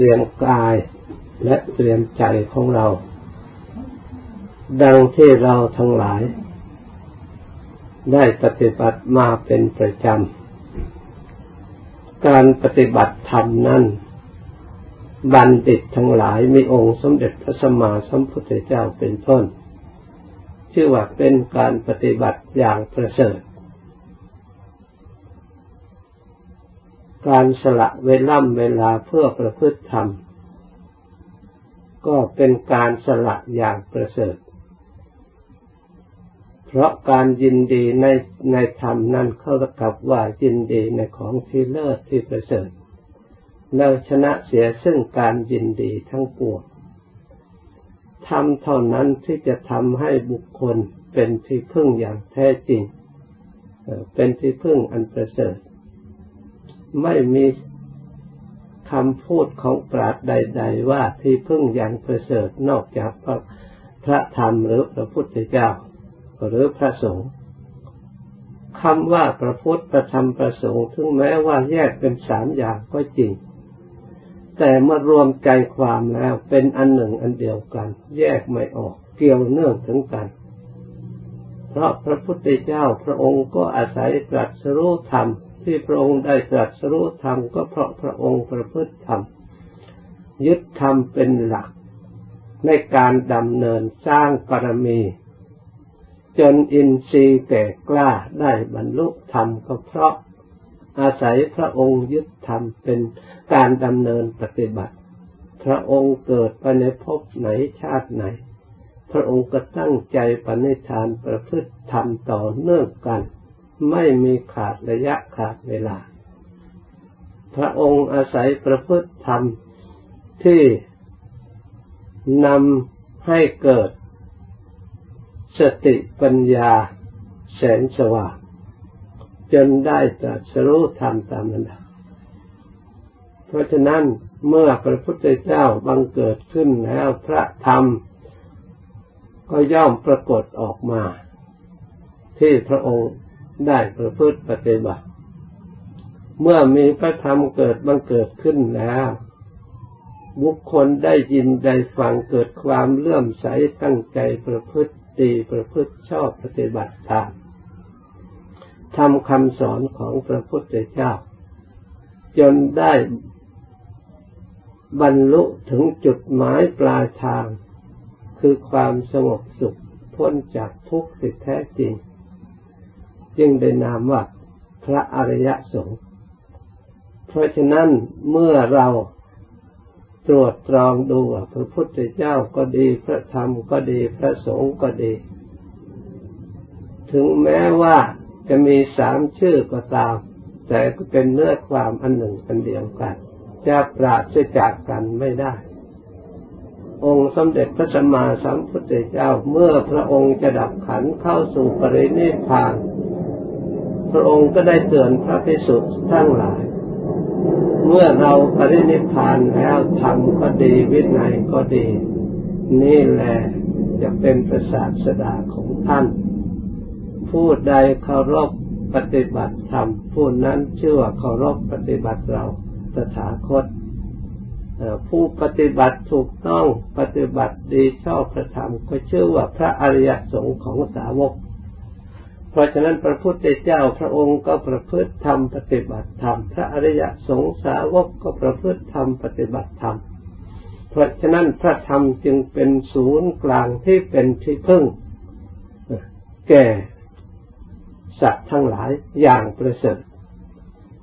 เตรียมกายและเตรียมใจของเรา ดังที่เราทั้งหลาย ได้ปฏิบัติมาเป็นประจำ การปฏิบัติธรรมนั้นบัณฑิตทั้งหลายมีองค์สมเด็จพระสัมมาสัมพุทธเจ้าเป็นต้น ชื่อว่าเป็นการปฏิบัติอย่างประเสริฐ การสละเวล่ำเวลาเพื่อประพฤติธรรม ก็เป็นการสละอย่างประเสริฐ เพราะการยินดีในในธรรมนั้นเขาระกับว่ายินดีในของที่เลิศที่ประเสริฐเราชนะเสียซึ่งการยินดีทั้งปวงทำเท่านั้นที่จะทำให้บุคคลเป็นที่พึ่งอย่างแท้จริง เป็นที่พึ่งอันประเสริฐ ไม่มีคำพูดของปราดใด ๆ ว่าที่พึ่งอย่างประเสริฐนอกจากพระพระธรรมหรือพระพุทธเจ้า หรือพระสงฆ์คำว่าพระพุทธประธรรมประสงค์ถึงแม้ว่าแยกเป็นสามอย่างก็จริง แต่เมื่อรวมใจความแล้วเป็นอันหนึ่งอันเดียวกัน แยกไม่ออกเกี่ยวเนื่องถึงกัน เพราะพระพุทธเจ้าพระองค์ก็อาศัยตรัสรู้ธรรม ที่พระองค์ได้ตรัสรู้ธรรมก็เพราะพระองค์ประพฤติธรรมยึดธรรมเป็นหลัก ในการดำเนินสร้างปรมี จนอินทรีย์แก่กล้าได้บรรลุธรรมก็เพราะอาศัยพระองค์ยึดธรรมเป็นการดำเนินปฏิบัติ พระองค์เกิดไปในภพไหนชาติไหน พระองค์ก็ตั้งใจปณิธานประพฤติธรรมต่อเนื่องกัน ไม่มีขาดระยะขาดเวลา พระองค์อาศัยประพฤติธรรมที่นำให้เกิด สติปัญญาแสนสว่างจนได้ตรัสรู้ธรรมตามนั้นเพราะฉะนั้นเมื่อพระพุทธเจ้าบังเกิดขึ้นแล้วพระธรรม ก็ย่อมปรากฏออกมา ที่พระองค์ ได้ประพฤติปฏิบัติ เมื่อมีพระธรรมเกิดบังเกิดขึ้นแล้วบุคคลได้ยินได้ฟังเกิดความเลื่อมใสตั้งใจประพฤติดีประพฤติชอบปฏิบัติตามทำคำสอนของพระพุทธเจ้า จนได้บรรลุถึงจุดหมายปลายทาง คือความสงบสุขพ้นจากทุกข์สิแท้จริง จึงได้นามว่าพระอริยสงฆ์เพราะฉะนั้นเมื่อเราตรวจตรองดูพระพุทธเจ้าก็ดีพระธรรมก็ดีพระสงฆ์ก็ดี ถึงแม้ว่าจะมีสามชื่อก็ตาม แต่ก็เป็นเนื้อความอันหนึ่งอันเดียวกัน จะปราศจากกันไม่ได้ องค์สมเด็จพระสัมมาสัมพุทธเจ้าเมื่อพระองค์จะดับขันเข้าสู่ปรินิพพาน พระองค์ก็ได้เตือนพระภิกษุทั้งหลาย เมื่อเราปรินิพพานแล้วทำก็ดีวินัยก็ดี นี่แหละจะเป็นประสาทสดาของท่าน ผู้ใดเคารพปฏิบัติธรรมผู้นั้นชื่อว่าเคารพปฏิบัติเราตถาคตผู้ปฏิบัติถูกต้องปฏิบัติดีชอบพระธรรมก็ชื่อว่าพระอริยสงฆ์ของสาวก เพราะฉะนั้นพระพุทธเจ้าพระองค์ก็ประพฤติธรรมปฏิบัติธรรม พระอริยสงสาวกก็ประพฤติธรรมปฏิบัติธรรม เพราะฉะนั้นพระธรรมจึงเป็นศูนย์กลางที่เป็นที่พึ่ง แก่สัตว์ทั้งหลายอย่างประเสริฐ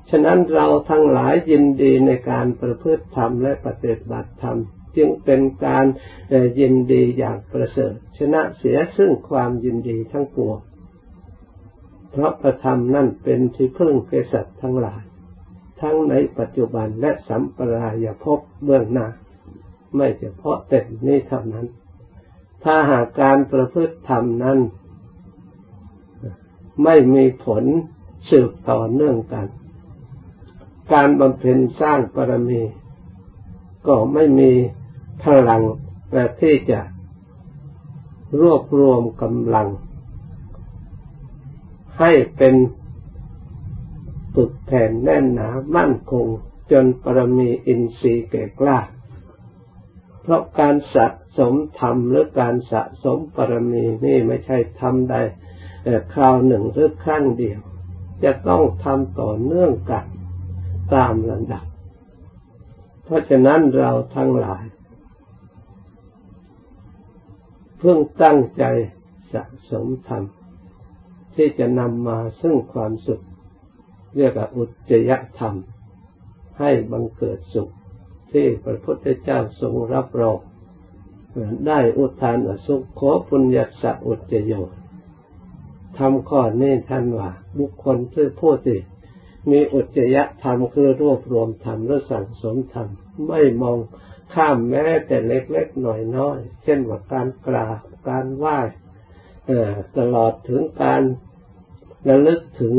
ฉะนั้นเราทั้งหลายยินดีในการประพฤติธรรมและปฏิบัติธรรมจึงเป็นการยินดีอย่างประเสริฐ ชนะเสียซึ่งความยินดีทั้งปวง เพราะประธรรมนั่นเป็นที่พึ่งแก่สัตว์ทั้งหลาย ทั้งในปัจจุบันและสัมปรายภพเบื้องหน้า ไม่เฉพาะแต่นี้เท่านั้น ถ้าหากการประพฤติธรรมนั้น ไม่มีผลสืบต่อเนื่องกัน การบำเพ็ญสร้างปรมีก็ไม่มีพลังแต่ที่จะรวบรวมกำลัง ให้เป็นปึกแผ่นแน่นหนามั่นคงจนปรมีอินทรีย์แก่กล้า เพราะการสะสมธรรมหรือการสะสมปรมีนี่ไม่ใช่ทำได้คราวหนึ่งหรือครั้งเดียว จะต้องทำต่อเนื่องกันตามลำดับ เพราะฉะนั้นเราทั้งหลาย เพิ่งตั้งใจสะสมธรรม ที่จะนำมาซึ่งความสุข เรียกว่าอุจยธรรม ให้บังเกิดสุข ที่พระพุทธเจ้าทรงรับรองได้อุทานอสุขขอปุญญาสะอุจโยทำข้อนี้ท่านว่า บุคคลที่พูดที่มีอุจยธรรมคือรวบรวมธรรมและสั่งสมธรรม ไม่มองข้ามแม้แต่เล็กๆหน่อยน้อยเช่นว่าการกราบการไหว้ ตลอดถึงการระลึกถึง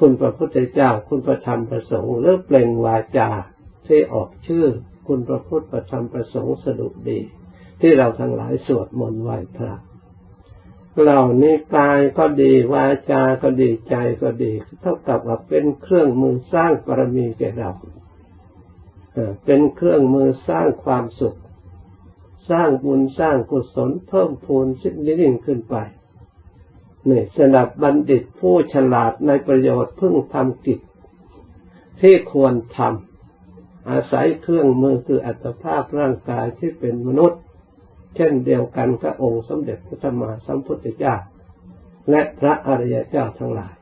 คุณพระพุทธเจ้า คุณพระธรรมประสงค์หรือเปล่งวาจาที่ออกชื่อ คุณพระพุทธประธรรมประสงค์สดุดี ที่เราทั้งหลายสวดมนต์ไหว้พระเหล่านี้กายก็ดีวาจาก็ดีใจก็ดี เท่ากับว่าเป็นเครื่องมือสร้างปรมีแก่เราเป็นเครื่องมือสร้างความสุข สร้างบุญสร้างกุศลเพิ่มพูนสิ่งยิ่งขึ้นไปนี่สนับบัณฑิตผู้ฉลาดในประโยชน์พึ่งทำกิจที่ควรทำอาศัยเครื่องมือคืออัตภาพร่างกายที่เป็นมนุษย์ เช่นเดียวกันกับองค์สมเด็จพระสัมมาสัมพุทธเจ้า และพระอริยเจ้าทั้งหลาย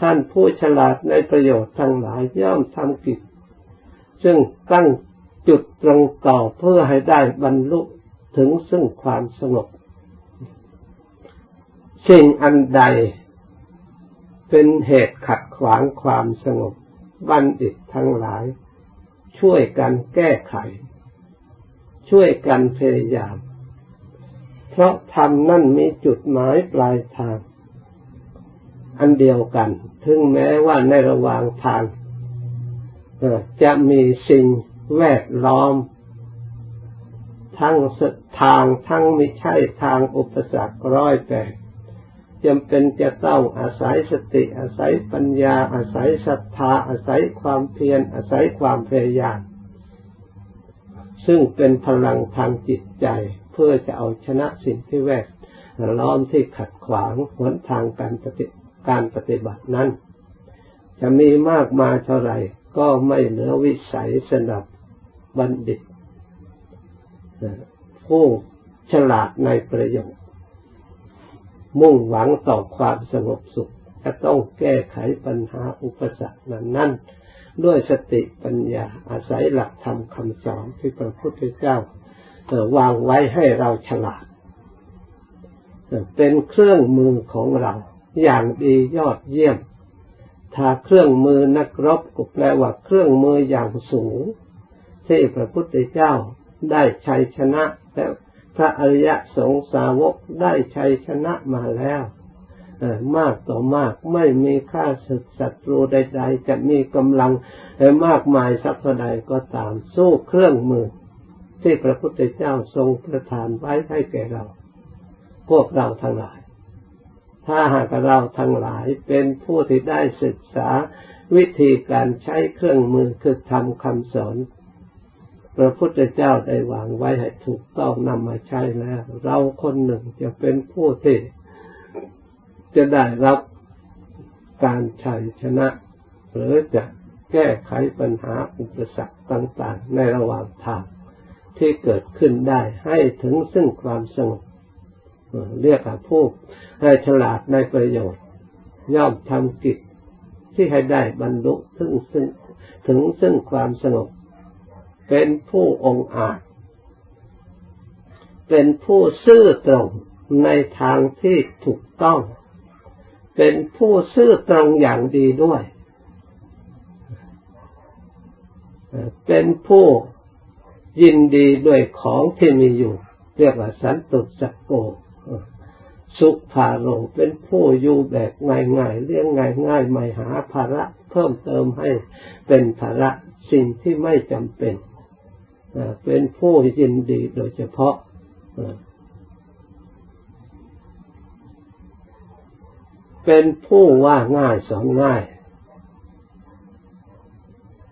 ท่านผู้ฉลาดในประโยชน์ทั้งหลายย่อมทำกิจ ซึ่งตั้ง จุดตรงต่อเพื่อให้ได้บรรลุถึงซึ่งความสงบสิ่งอันใดเป็นเหตุขัดขวางความสงบบัณฑิตทั้งหลาย ช่วยกันแก้ไข ช่วยกันพยายาม เพราะธรรมนั่นมีจุดหมายปลายทาง อันเดียวกัน ถึงแม้ว่าในระหว่างทางจะมีสิ่ง แวดล้อม ทั้งทางทั้งไม่ใช่ทางอุปสรรคร้อยแปดจำเป็นจะต้องอาศัยสติ อาศัยปัญญา อาศัยศรัทธา อาศัยความเพียรอาศัยความพยายามซึ่งเป็นพลังทางจิตใจเพื่อจะเอาชนะสิ่งที่แวดล้อมที่ขัดขวางหนทางการปฏิการปฏิบัตินั้น จะมีมากมาเท่าไหร่ก็ไม่เหลือวิสัยสนับ บัณฑิตผู้ฉลาดในประโยชน์ มุ่งหวังต่อความสงบสุขจะต้องแก้ไขปัญหาอุปสรรคนั้นนั้นด้วยสติปัญญาอาศัยหลักธรรมคำสอนที่พระพุทธเจ้าวางไว้ให้เราฉลาด เป็นเครื่องมือของเราอย่างดียอดเยี่ยม ถ้าเครื่องมือนักรบก็แปลว่าเครื่องมืออย่างสูง ที่พระพุทธเจ้าได้ชัยชนะและพระอริยสงสาวกได้ชัยชนะมาแล้วมากต่อมากไม่มีค่าศึกศัตรูใด ๆ จะมีกำลังมากมายสักเท่าใดก็ตามสู้เครื่องมือ ที่พระพุทธเจ้าทรงประทานไว้ให้แก่เรา พวกเราทั้งหลาย ถ้าหากเราทั้งหลายเป็นผู้ที่ได้ศึกษาวิธีการใช้เครื่องมือคือทำคำสอน พระพุทธเจ้าได้วางไว้ให้ถูกต้องนำมาใช้แล้ว เราคนหนึ่งจะเป็นผู้ที่จะได้รับการชัยชนะ หรือจะแก้ไขปัญหาอุปสรรคต่างๆ ในระหว่างทางที่เกิดขึ้นได้ให้ถึงซึ่งความสงบเรียกว่าผู้ให้ฉลาดในประโยชน์ ย่อมทำกิจที่ให้ได้บรรลุถึงซึ่งถึงซึ่งความสงบ เป็นผู้องอาจ เป็นผู้ซื่อตรงในทางที่ถูกต้อง เป็นผู้ซื่อตรงอย่างดีด้วย เป็นผู้ยินดีด้วยของที่มีอยู่ เรียกว่าสันตุสักโก สุภาโรเป็นผู้อยู่แบบง่ายๆเรื่องง่ายๆไม่หาภาระ เพิ่มเติมให้เป็นภาระสิ่งที่ไม่จำเป็น เป็นผู้ยินดีโดยเฉพาะเป็นผู้ว่าง่ายสอนง่าย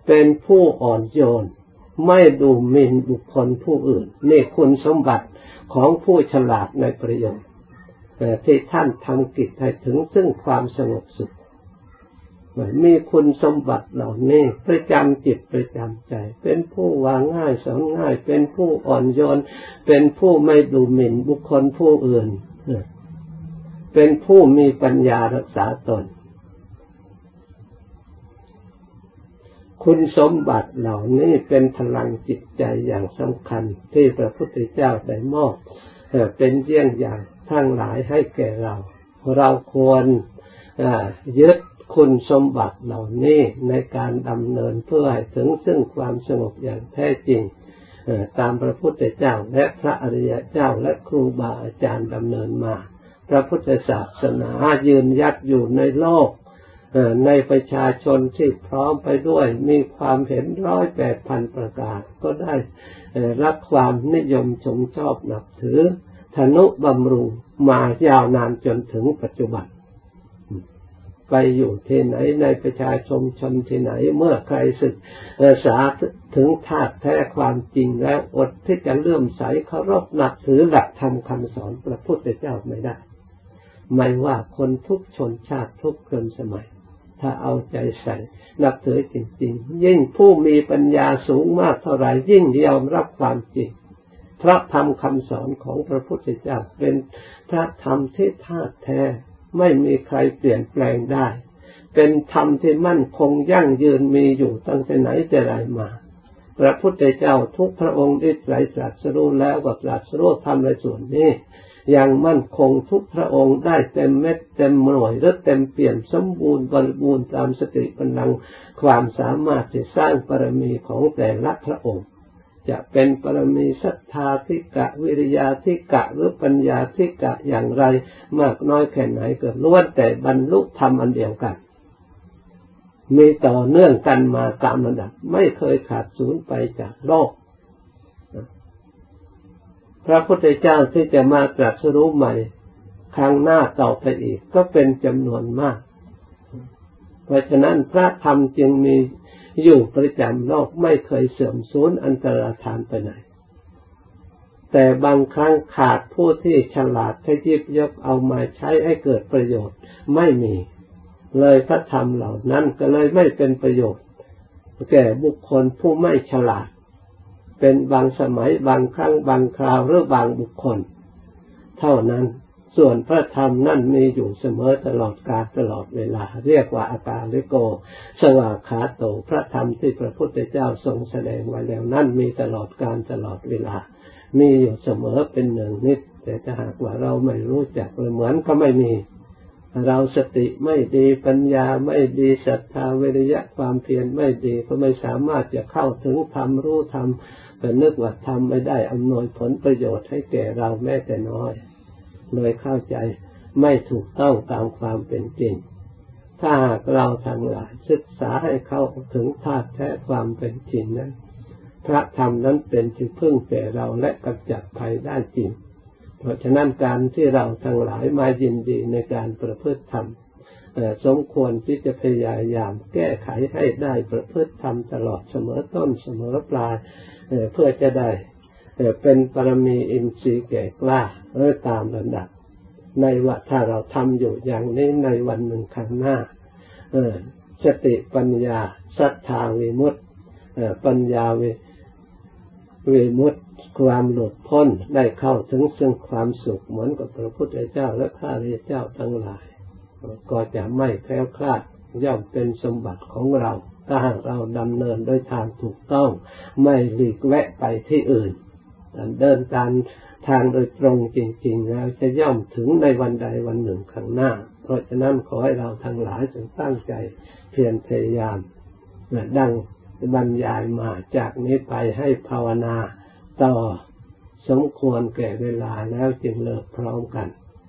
เป็นผู้อ่อนโยน ไม่ดูหมิ่นบุคคลผู้อื่น นี่คุณสมบัติของผู้ฉลาดในประโยชน์ที่ท่านทำกิจให้ถึงซึ่งความสงบสุข มีคุณสมบัติเหล่านี้ประจำจิตประจำใจ เป็นผู้วางง่ายสอนง่าย เป็นผู้อ่อนโยน เป็นผู้ไม่ดูหมิ่นบุคคลผู้อื่น เป็นผู้มีปัญญารักษาตน คุณสมบัติเหล่านี้เป็นพลังจิตใจอย่างสำคัญที่พระพุทธเจ้าได้มอบเป็นเยี่ยงอย่างทั้งหลายให้แก่เรา เราควรยึด คุณสมบัติเหล่านี้ในการดำเนินเพื่อให้ถึงซึ่งความสงบอย่างแท้จริงตามพระพุทธเจ้าและพระอริยเจ้าและครูบาอาจารย์ดำเนินมา พระพุทธศาสนายืนยัดอยู่ในโลกในประชาชนที่พร้อมไปด้วย มีความเห็นร้อยแปดพันประการก็ได้รับความนิยมชมชอบนับถือธนุบำรุงมายาวนานจนถึงปัจจุบัน ไปอยู่ที่ไหนในประชาชนชนที่ไหน เมื่อใครศึกษาถึงธาตุแท้ความจริงแล้วอดที่จะเลื่อมใสเคารพนับถือหลักธรรมคำสอนพระพุทธเจ้าไม่ได้ ไม่ว่าคนทุกชนชาติทุกเกินสมัย ถ้าเอาใจใส่นับถือจริง ๆ ยิ่งผู้มีปัญญาสูงมากเท่าไหร่ยิ่งยอมรับความจริงพระธรรมคำสอนของพระพุทธเจ้าเป็นพระธรรมที่ธาตุแท้ ไม่มีใครเปลี่ยนแปลงได้ เป็นธรรมที่มั่นคงยั่งยืนมีอยู่ตั้งแต่ไหนแต่ไรมา พระพุทธเจ้าทุกพระองค์ได้ไตรตรัสรู้แล้วกับตรัสรู้ทำในส่วนนี้ยังมั่นคงทุกพระองค์ได้เต็มเม็ดเต็มหน่วยและเต็มเปลี่ยนสมบูรณ์บริบูรณ์ตามสติปัญญาความสามารถที่สร้างบารมีของแต่ละพระองค์ จะเป็นปรมีศรัทธาธิกะวิริยาธิกะหรือปัญญาธิกะอย่างไร มากน้อยแค่ไหนก็ล้วนแต่บรรลุธรรมอันเดียวกัน มีต่อเนื่องกันมาตามระดับ ไม่เคยขาดสูญไปจากโลก พระพุทธเจ้าที่จะมาตรัสรู้ใหม่ ครั้งหน้าต่อไปอีกก็เป็นจำนวนมาก เพราะฉะนั้นพระธรรมจึงมี อยู่ประจำโลกไม่เคยเสื่อมสูญอันตรธานไปไหน แต่บางครั้งขาดผู้ที่ฉลาดที่ยิบยกเอามาใช้ให้เกิดประโยชน์ไม่มี เลยพระธรรมเหล่านั้นก็เลยไม่เป็นประโยชน์แก่บุคคลผู้ไม่ฉลาด เป็นบางสมัยบางครั้งบางคราวหรือบางบุคคล เท่านั้น ส่วนพระธรรมนั่นมีอยู่เสมอตลอดกาลตลอดเวลา เรียกว่าอาการลิโก สว่าขาโตพระธรรมที่พระพุทธเจ้าทรงแสดงไว้แล้วนั่นมีตลอดกาลตลอดเวลา มีอยู่เสมอเป็นหนึ่งนิด แต่ถ้าหากว่าเราไม่รู้จักเหมือนก็ไม่มี เราสติไม่ดีปัญญาไม่ดีศรัทธาวิริยะความเพียรไม่ดีก็ไม่สามารถจะเข้าถึงธรรมรู้ธรรมแต่นึกว่าธรรมไม่ได้อำนวยผลประโยชน์ให้แก่เราแม้แต่น้อย โดยเข้าใจไม่ถูกต้องตามความเป็นจริง ถ้าหากเราทั้งหลายศึกษาให้เข้าถึงธาตุแท้ความเป็นจริงนั้น พระธรรมนั้นเป็นที่พึ่งแก่เราและกำจัดภัยได้จริง เพราะฉะนั้นการที่เราทั้งหลายมายินดีในการประพฤติธรรมสมควรที่จะพยายามแก้ไขให้ได้ประพฤติธรรมตลอดเสมอต้นเสมอปลายเพื่อจะได้ เป็นปรมีอินทรีย์แก่กล้าเออตามระดับ ในว่าถ้าเราทำอยู่อย่างนี้ในวันหนึ่งข้างหน้า เออสติปัญญาศรัทธาวิมุตติปัญญาวิวิมุตติความหลุดพ้นได้เข้าถึงซึ่งความสุขเหมือนกับพระพุทธเจ้าและพระริยเจ้าทั้งหลาย ก็จะไม่แคล้วคลาดย่อมเป็นสมบัติของเรา ถ้าหากเราดำเนินโดยทางถูกต้อง ไม่หลีกแวะไปที่อื่น เดินตามทางโดยตรงจริง ๆ แล้วจะย่อมถึงในวันใดวันหนึ่งข้างหน้า เพราะฉะนั้นขอให้เราทั้งหลายจงตั้งใจเพียรพยายามดังบรรยายมาจากนี้ไปให้ภาวนาต่อสมควรแก่เวลาแล้วจึงเลิกพร้อมกัน